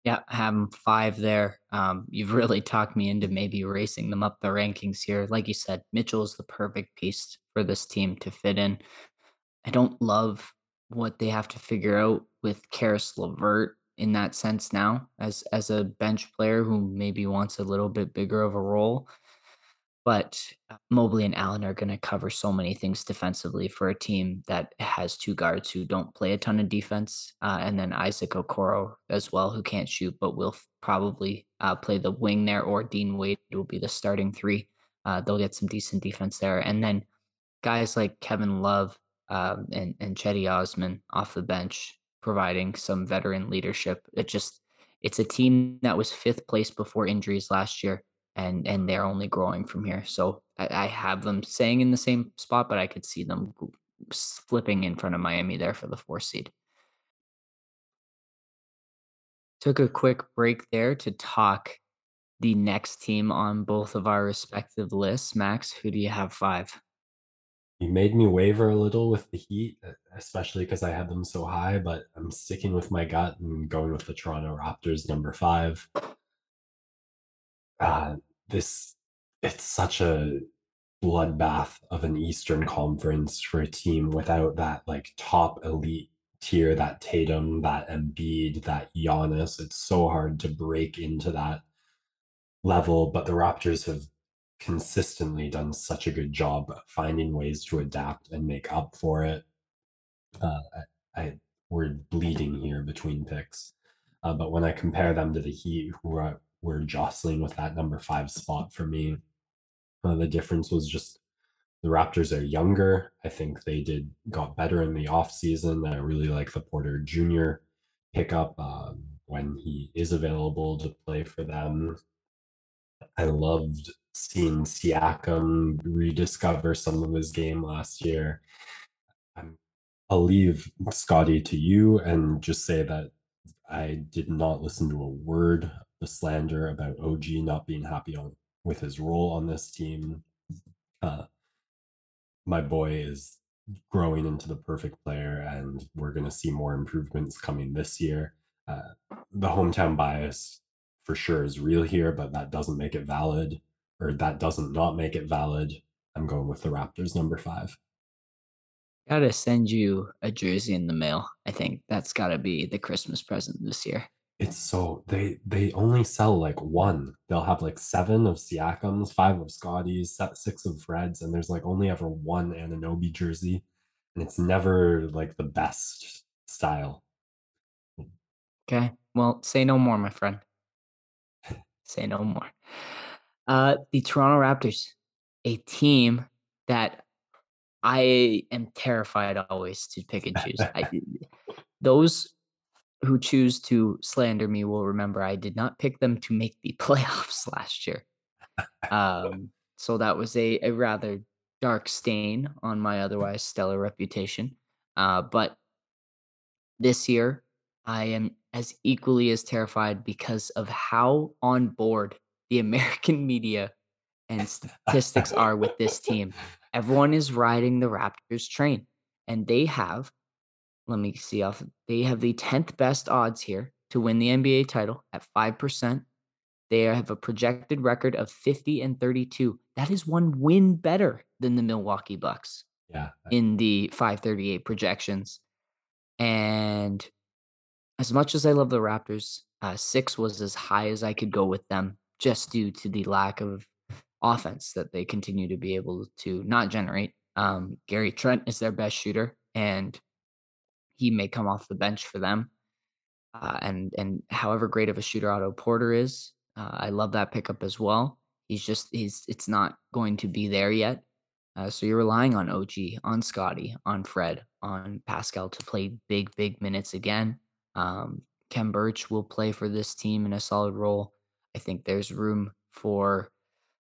Yeah, have them 5 there. Um, you've really talked me into maybe racing them up the rankings here. Like you said, Mitchell is the perfect piece for this team to fit in. I don't love what they have to figure out with Caris LeVert in that sense now as as a bench player who maybe wants a little bit bigger of a role. But uh, Mobley and Allen are going to cover so many things defensively for a team that has two guards who don't play a ton of defense, uh, and then Isaac Okoro as well, who can't shoot but will f- probably uh, play the wing there, or Dean Wade will be the starting three. Uh, they'll get some decent defense there, and then guys like Kevin Love um, and and Cedi Osman off the bench, providing some veteran leadership. It just it's a team that was fifth place before injuries last year, and and they're only growing from here. So I, I have them staying in the same spot, but I could see them flipping in front of Miami there for the four seed. Took a quick break there to talk the next team on both of our respective lists. Max, who do you have five? You made me waver a little with the Heat, especially because I had them so high, but I'm sticking with my gut and going with the Toronto Raptors, number 5. Uh, this it's such a bloodbath of an Eastern Conference for a team without that, like, top elite tier, that Tatum, that Embiid, that Giannis. It's so hard to break into that level, but the Raptors have consistently done such a good job finding ways to adapt and make up for it. Uh, I, I we're bleeding here between picks, uh, but when I compare them to the Heat, who are were jostling with that number five spot for me, uh, the difference was just the Raptors are younger. I think they did got better in the offseason. I really like the Porter Jr. pickup um, when he is available to play for them. I loved seeing Siakam rediscover some of his game last year. I'm I'll leave Scotty to you and just say that I did not listen to a word the slander about OG not being happy on with his role on this team. Uh, my boy is growing into the perfect player, and we're going to see more improvements coming this year. Uh, the hometown bias for sure is real here, but that doesn't make it valid, or that doesn't not make it valid. I'm going with the Raptors number five. Gotta send you a jersey in the mail. I think that's gotta be the Christmas present this year. It's so they they only sell like one. They'll have like seven of Siakams, five of Scotties, six of Freds, and there's like only ever one Anunoby jersey, and it's never like the best style. Okay. Well, say no more, my friend. Say no more. Uh, the Toronto Raptors, a team that I am terrified always to pick and choose. I, those who choose to slander me will remember I did not pick them to make the playoffs last year. Um, so that was a, a rather dark stain on my otherwise stellar reputation. Uh, but this year, I am as equally as terrified because of how on board the American media and statistics are with this team. Everyone is riding the Raptors train, and they have, let me see off, they have the 10th best odds here to win the NBA title at 5%. They have a projected record of 50 and 32. That is one win better than the Milwaukee Bucks yeah, in the 538 projections. And as much as I love the Raptors, uh, six was as high as I could go with them just due to the lack of offense that they continue to be able to not generate. Um, Gary Trent is their best shooter, and he may come off the bench for them. Uh, and and however great of a shooter Otto Porter is, uh, I love that pickup as well. He's just he's it's not going to be there yet. Uh, so you're relying on OG, on Scotty, on Fred, on Pascal to play big, big minutes again. Um, Khem Birch will play for this team in a solid role. I think there's room for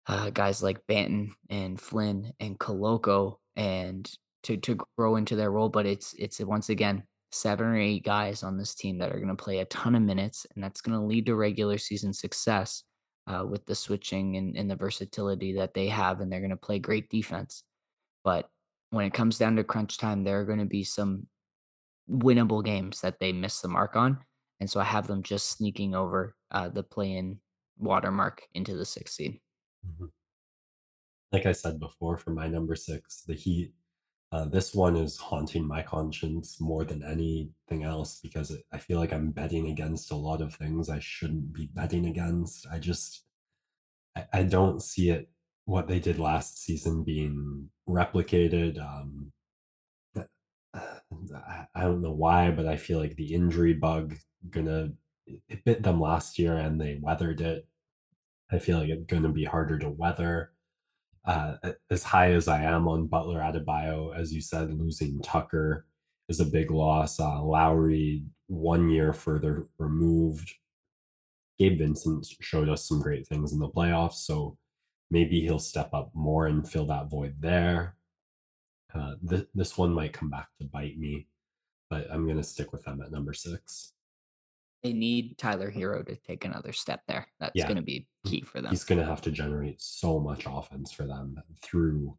uh, guys like Banton and Flynn and Koloko and to to grow into their role. But it's it's once again seven or eight guys on this team that are going to play a ton of minutes, and that's going to lead to regular season success uh, with the switching and, and the versatility that they have, and they're going to play great defense. But when it comes down to crunch time, there are going to be some winnable games that they miss the mark on. And so I have them just sneaking over uh, the play in watermark into the sixth seed. Mhm. Like I said before, for my number six, the Heat, uh, this one is haunting my conscience more than anything else because I feel like I'm betting against a lot of things I shouldn't be betting against. I just, I, I don't see it, what they did last season being replicated. Um, uh, I don't know why, but I feel like the injury bug gonna it bit them last year and they weathered it. I feel like it's gonna be harder to weather. Uh, as high as I am on Butler Adebayo, as you said, losing Tucker is a big loss. Uh, Lowry, one year further removed. Gabe Vincent showed us some great things in the playoffs, so maybe he'll step up more and fill that void there. Uh, th- this one might come back to bite me, but I'm going to stick with them at number six. They need Tyler Herro to take another step there. That's Yeah. going to be key for them. He's going to have to generate so much offense for them through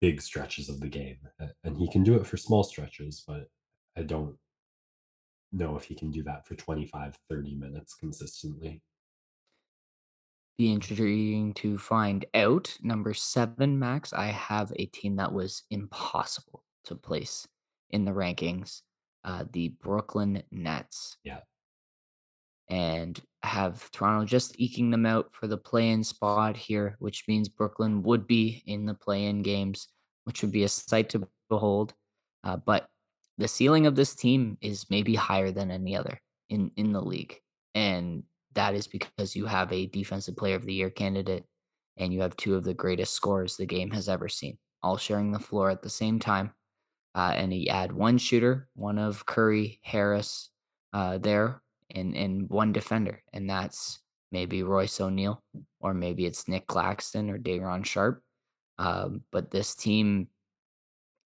big stretches of the game. And he can do it for small stretches, but I don't know if he can do that for 25, 30 minutes consistently. be intriguing to find out. Number seven, Max, I have a team that was impossible to place in the rankings. Uh, the Brooklyn Nets. Yeah. And have Toronto just eking them out for the play in spot here, which means Brooklyn would be in the play in games, which would be a sight to behold. Uh, but the ceiling of this team is maybe higher than any other in, in the league. And that is because you have a defensive player of the year candidate and you have two of the greatest scorers the game has ever seen, all sharing the floor at the same time. Uh, and you add one shooter, one of Curry, Harris uh, there, and and one defender, and that's maybe Royce O'Neale, or maybe it's Nic Claxton or Day'Ron Sharpe. Um, but this team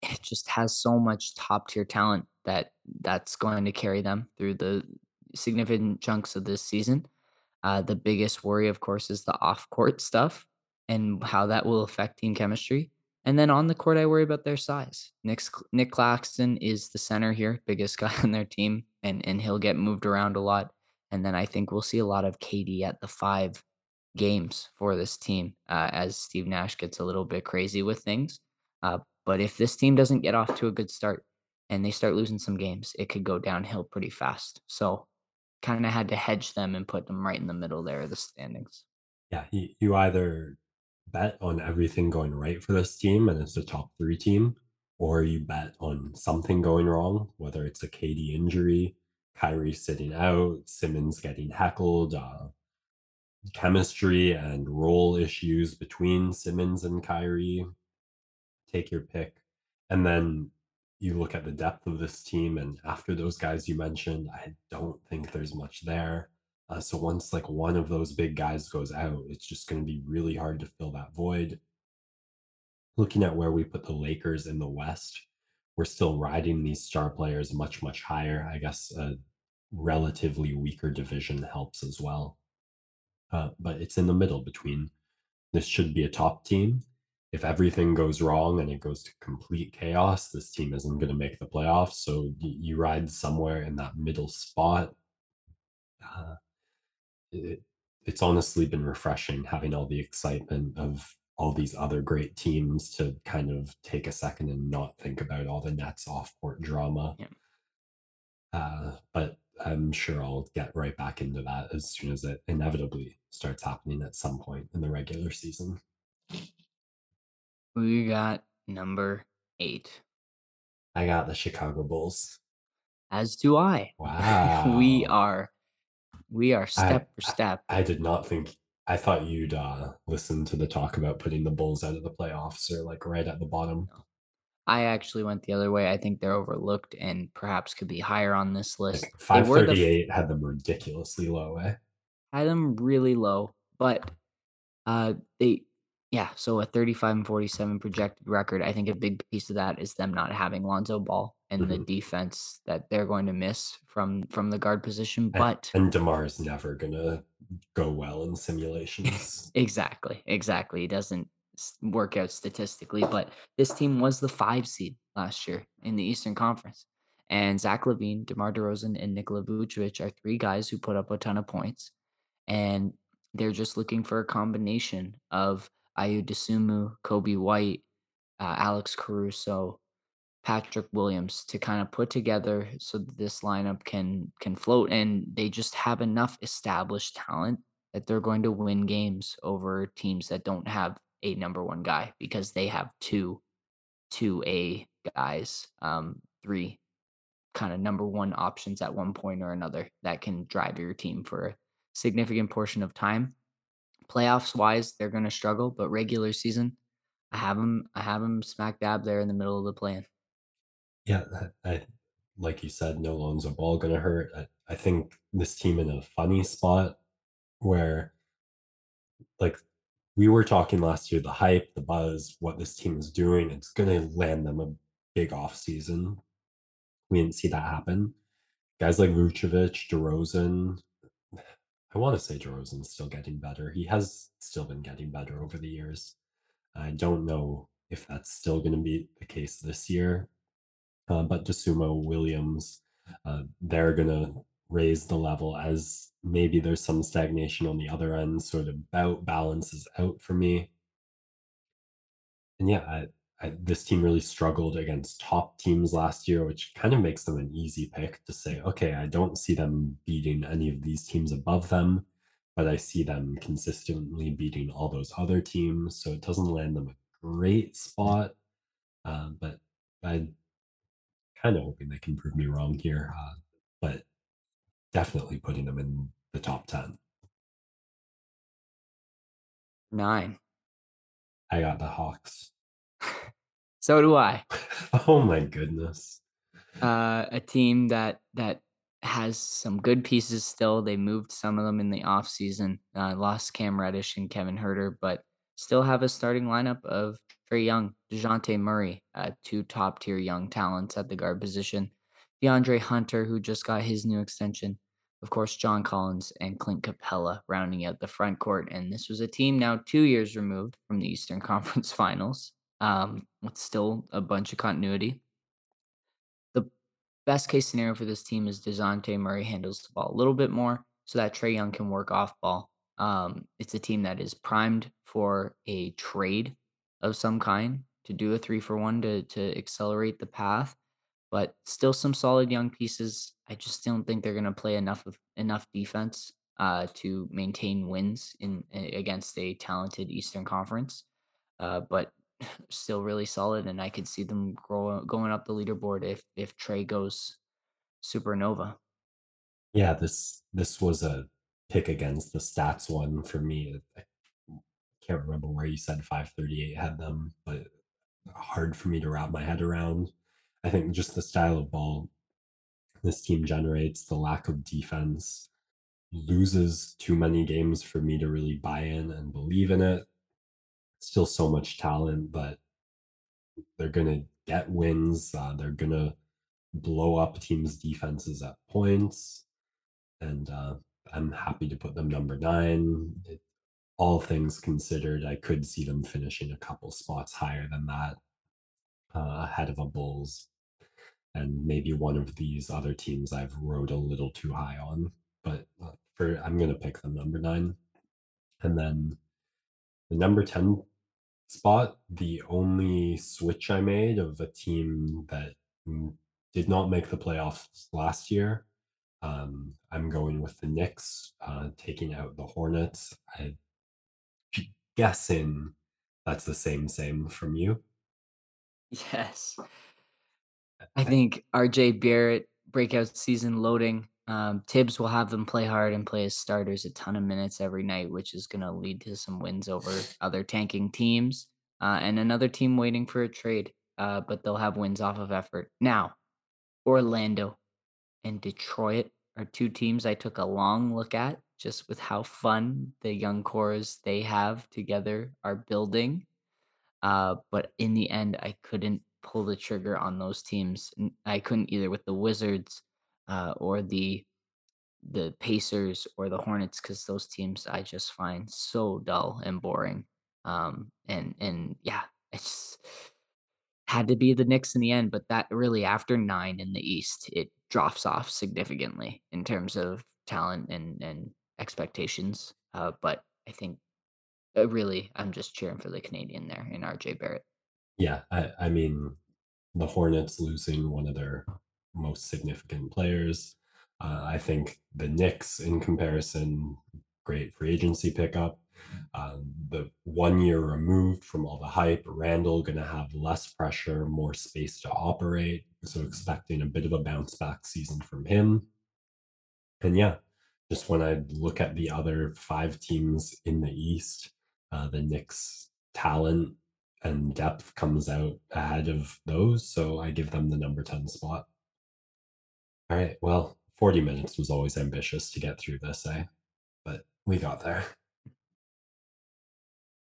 it just has so much top tier talent that that's going to carry them through the significant chunks of this season. Uh, the biggest worry, of course, is the off court stuff and how that will affect team chemistry. And then on the court, I worry about their size. Nick's, Nic Claxton is the center here, biggest guy on their team, and and he'll get moved around a lot. And then I think we'll see a lot of KD at the five games for this team uh, as Steve Nash gets a little bit crazy with things. Uh, but if this team doesn't get off to a good start and they start losing some games, it could go downhill pretty fast. So kind of had to hedge them and put them right in the middle there of the standings. Yeah, you, you either bet on everything going right for this team and it's a top three team, or you bet on something going wrong, whether it's a KD injury, Kyrie sitting out, Simmons getting heckled, uh, chemistry and role issues between Simmons and Kyrie. Take your pick. And then you look at the depth of this team, and after those guys you mentioned, I don't think there's much there. Uh, so once like one of those big guys goes out, it's just going to be really hard to fill that void. Looking at where we put the Lakers in the West, we're still riding these star players much, much higher. I guess a relatively weaker division helps as well. Uh, but it's in the middle between this should be a top team. If everything goes wrong and it goes to complete chaos, this team isn't going to make the playoffs. So you ride somewhere in that middle spot. Uh, it, it's honestly been refreshing having all the excitement of all these other great teams to kind of take a second and not think about all the Nets off court drama. Yeah. Uh, but I'm sure I'll get right back into that as soon as it inevitably starts happening at some point in the regular season. We got number eight, I got the Chicago Bulls. as do I. Wow. we are we are I, step for I step. I did not think I thought you'd uh listen to the talk about putting the Bulls out of the playoffs or like right at the bottom. I actually went the other way. I think they're overlooked and perhaps could be higher on this list. They were the f- 538 had them ridiculously low, eh? had them really low, but Uh, they yeah, so a 35 and 47 projected record. I think a big piece of that is them not having Lonzo Ball and the Mhm. defense that they're going to miss from from the guard position. And, But and DeMar is never gonna go well in simulations. exactly, exactly, it doesn't work out statistically. But this team was the five seed last year in the Eastern Conference, and Zach LaVine, DeMar DeRozan, and Nikola Vucevic are three guys who put up a ton of points. and they're just looking for a combination of Ayo Dosunmu, Coby White, uh, Alex Caruso, Patrick Williams to kind of put together so this lineup can can float and they just have enough established talent that they're going to win games over teams that don't have a number one guy because they have two two A guys, um, three kind of number one options at one point or another that can drive your team for a significant portion of time. Playoffs wise, they're going to struggle, but regular season, I have them. I have them smack dab there in the middle of the plan. Yeah, I, I like you said, no Lonzo Ball gonna hurt. I, I think this team in a funny spot where like we were talking last year, the hype, the buzz, what this team is doing, it's gonna land them a big off season. We didn't see that happen. Guys like Vucevic, DeRozan, I want to say DeRozan's still getting better. He has still been getting better over the years. I don't know if that's still going to be the case this year. Uh, but Dosunmu, Williams, uh, they're going to raise the level as maybe there's some stagnation on the other end, sort of bout balances out for me. And yeah, I, I, this team really struggled against top teams last year, which kind of makes them an easy pick to say, okay, I don't see them beating any of these teams above them, but I see them consistently beating all those other teams. So it doesn't land them a great spot. Uh, but I kind of hoping they can prove me wrong here, uh, but definitely putting them in the top 10. Nine. I got the Hawks. So do I. oh my goodness. Uh, a team that that has some good pieces still. They moved some of them in the offseason, uh, lost Cam Reddish and Kevin Huerter, but still have a starting lineup of Trae Young, Dejounte Murray, uh, two top tier young talents at the guard position, DeAndre Hunter, who just got his new extension, of course, John Collins and Clint Capela rounding out the front court. And this was a team now two years removed from the Eastern Conference Finals, um, with still a bunch of continuity. The best case scenario for this team is Dejounte Murray handles the ball a little bit more so that Trae Young can work off ball. Um, it's a team that is primed for a trade of some kind to do a three for one to to accelerate the path, but still some solid young pieces. I just don't think they're going to play enough of enough defense uh, to maintain wins in against a talented Eastern Conference. Uh, but still really solid, and I could see them grow going up the leaderboard if if Trae goes supernova. Yeah, this this was a pick against the stats one for me. I can't remember where you said 538 had them, but hard for me to wrap my head around. I think just the style of ball this team generates, the lack of defense, loses too many games for me to really buy in and believe in it. Still so much talent, but they're going to get wins. Uh, they're going to blow up teams' defenses at points. And uh, I'm happy to put them number nine. It, all things considered, I could see them finishing a couple spots higher than that, uh, ahead of a Bulls and maybe one of these other teams I've rode a little too high on. But uh, for I'm gonna pick them number nine, and then the number ten spot. The only switch I made of a team that did not make the playoffs last year. Um, I'm going with the Knicks, uh, taking out the Hornets. I'm guessing that's the same same from you. Yes. I think RJ Barrett breakout season loading. Um, Thibs will have them play hard and play as starters a ton of minutes every night, which is going to lead to some wins over other tanking teams uh, and another team waiting for a trade. Uh, but they'll have wins off of effort. Now, Orlando and Detroit are two teams I took a long look at just with how fun the young cores they have together are building. Uh, but in the end, I couldn't pull the trigger on those teams. I couldn't either with the Wizards uh, or the the Pacers or the Hornets because those teams I just find so dull and boring. Um, and and yeah, it's had to be the Knicks in the end. But that really after nine in the East, it drops off significantly in terms of talent and and expectations. Uh, but I think uh, really, I'm just cheering for the Canadian there in RJ Barrett. Yeah, I, I mean, the Hornets losing one of their most significant players. Uh, I think the Knicks, in comparison, great free agency pickup. Um, the one year removed from all the hype, Randle going to have less pressure, more space to operate. So expecting a bit of a bounce back season from him. And yeah, just when I look at the other five teams in the East, uh, the Knicks' talent and depth comes out ahead of those. So I give them the number 10 spot. All right. Well, 40 minutes was always ambitious to get through this, eh? But we got there.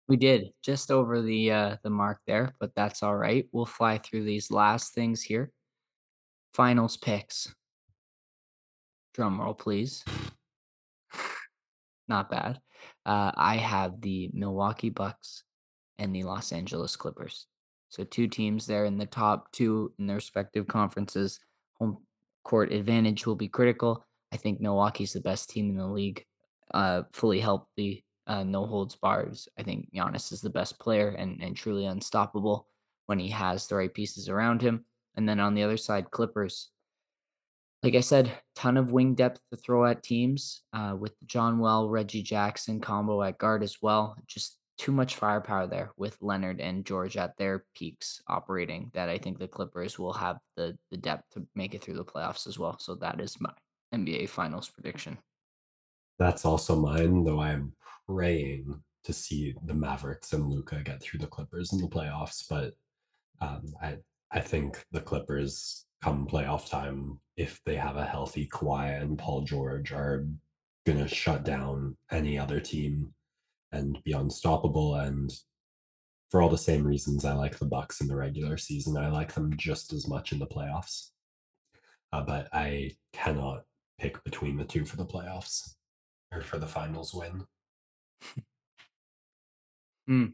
We did just over the uh, the mark there, but that's all right. We'll fly through these last things here. Finals picks. Drum roll, please. Not bad. Uh, I have the Milwaukee Bucks and the Los Angeles Clippers. So two teams there in the top two in their respective conferences. Home court advantage will be critical. I think Milwaukee's the best team in the league. Uh, fully healthy, uh, no holds bars. I think Giannis is the best player and and truly unstoppable when he has the right pieces around him. And then on the other side, Clippers. Like I said, ton of wing depth to throw at teams uh, with John Wall, Reggie Jackson combo at guard as well. Just too much firepower there with Leonard and George at their peaks operating. That I think the Clippers will have the the depth to make it through the playoffs as well. So that is my NBA Finals prediction. That's also mine, though I'm praying to see the Mavericks and Luka get through the Clippers in the playoffs. But um, I I think the Clippers come playoff time, if they have a healthy Kawhi and Paul George, are gonna shut down any other team and be unstoppable. And for all the same reasons I like the Bucks in the regular season, I like them just as much in the playoffs. Uh, but I cannot pick between the two for the playoffs or for the finals win. Hmm.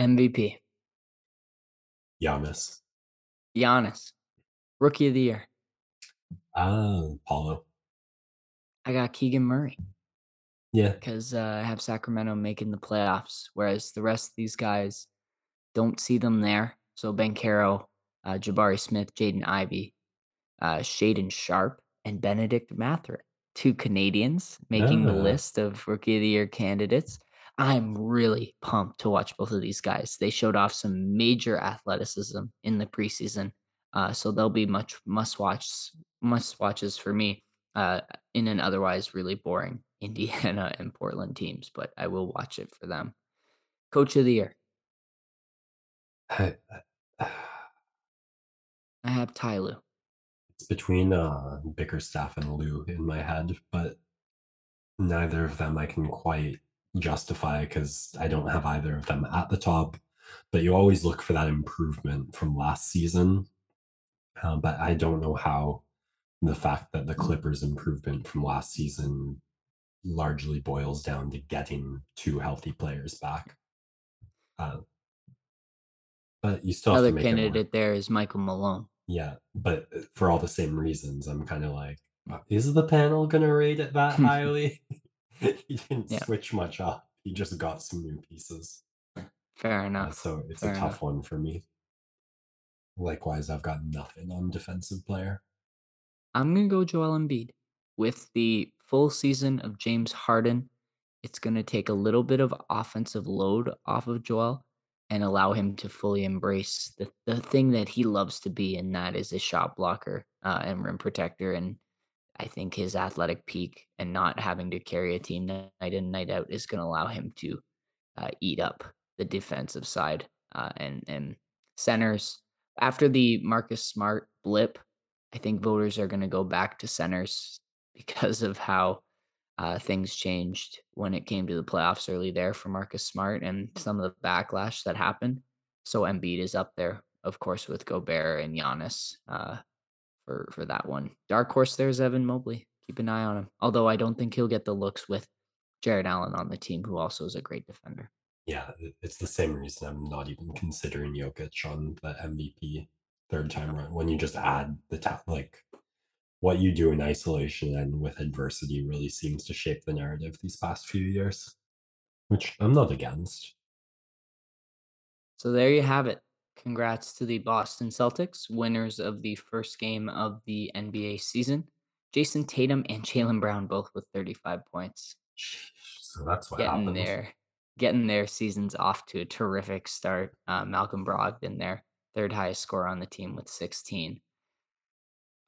MVP. Giannis. Giannis. Rookie of the year. Ah, Paolo. I got Keegan Murray Yeah. because uh, I have Sacramento making the playoffs, whereas the rest of these guys don't see them there. So Banchero, uh, Jabari Smith, Jaden Ivey, uh, Shaedon Sharpe, and Bennedict Mathurin, two Canadians making the Ah, list of Rookie of the Year candidates. I'm really pumped to watch both of these guys. They showed off some major athleticism in the preseason, uh, so they'll be much must watch must watches for me uh, in an otherwise really boring Indiana and Portland teams. But I will watch it for them. Coach of the Year, I, I- I have Ty Lue. it's between uh, Bickerstaff and Lue in my head, but neither of them I can quite justify because I don't have either of them at the top. But you always look for that improvement from last season. Uh, but I don't know how the fact that the Clippers' improvement from last season largely boils down to getting two healthy players back. Uh, but you still have Another to make it candidate there is Michael Malone. Yeah, but uh, for all the same reasons, I'm kind of like, "Uh, is the panel gonna rate it that highly? he didn't Yeah. switch much up. He just got some new pieces. Fair Uh, enough. so it's fair a enough. tough one for me. Likewise, I've got nothing on defensive player. I'm gonna go Joel Embiid. With the full season of James Harden, it's gonna take a little bit of offensive load off of Joel and allow him to fully embrace the, the thing that he loves to be, and that is a shot blocker uh, and rim protector. And I think his athletic peak and not having to carry a team night in night out is gonna allow him to uh, eat up the defensive side uh, and and centers after the Marcus Smart blip. I think voters are going to go back to centers because of how uh, things changed when it came to the playoffs early there for Marcus Smart and some of the backlash that happened. So Embiid is up there, of course, with Gobert and Giannis uh, for for that one. Dark horse there's Evan Mobley. Keep an eye on him. Although I don't think he'll get the looks with Jarrett Allen on the team, who also is a great defender. Yeah, it's the same reason I'm not even considering Jokic on the MVP third time around. When you just add the ta- like what you do in isolation and with adversity really seems to shape the narrative these past few years, which I'm not against. So there you have it. Congrats to the Boston Celtics, winners of the first game of the NBA season. Jayson Tatum and Jaylen Brown both with 35 points. So that's what Getting happened. their getting their seasons off to a terrific start. Uh, Malcolm Brogdon, their third highest scorer on the team with 16.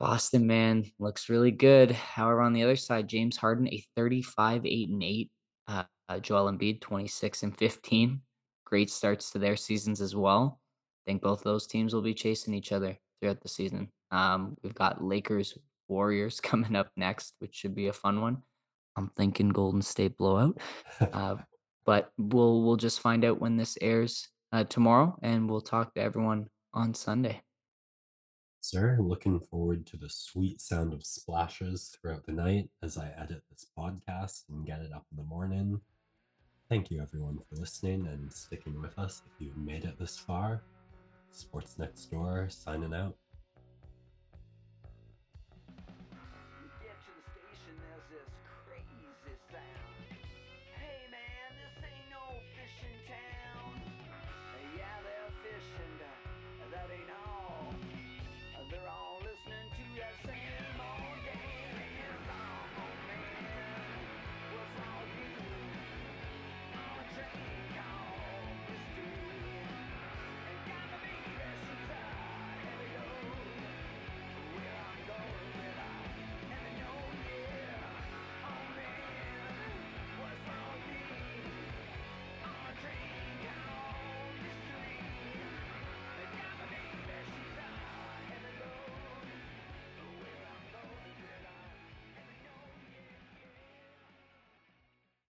Boston man looks really good. However, on the other side, James Harden a 35 8 and 8. Uh, uh, Joel Embiid 26 and 15. Great starts to their seasons as well. I think both those teams will be chasing each other throughout the season. Um, we've got Lakers Warriors coming up next, which should be a fun one. I'm thinking Golden State blowout. Uh, but we'll we'll just find out when this airs uh, tomorrow, and we'll talk to everyone on Sunday. Sir, looking forward to the sweet sound of splashes throughout the night as I edit this podcast and get it up in the morning. Thank you, everyone, for listening and sticking with us. If you've made it this far, Sports Next Door signing out.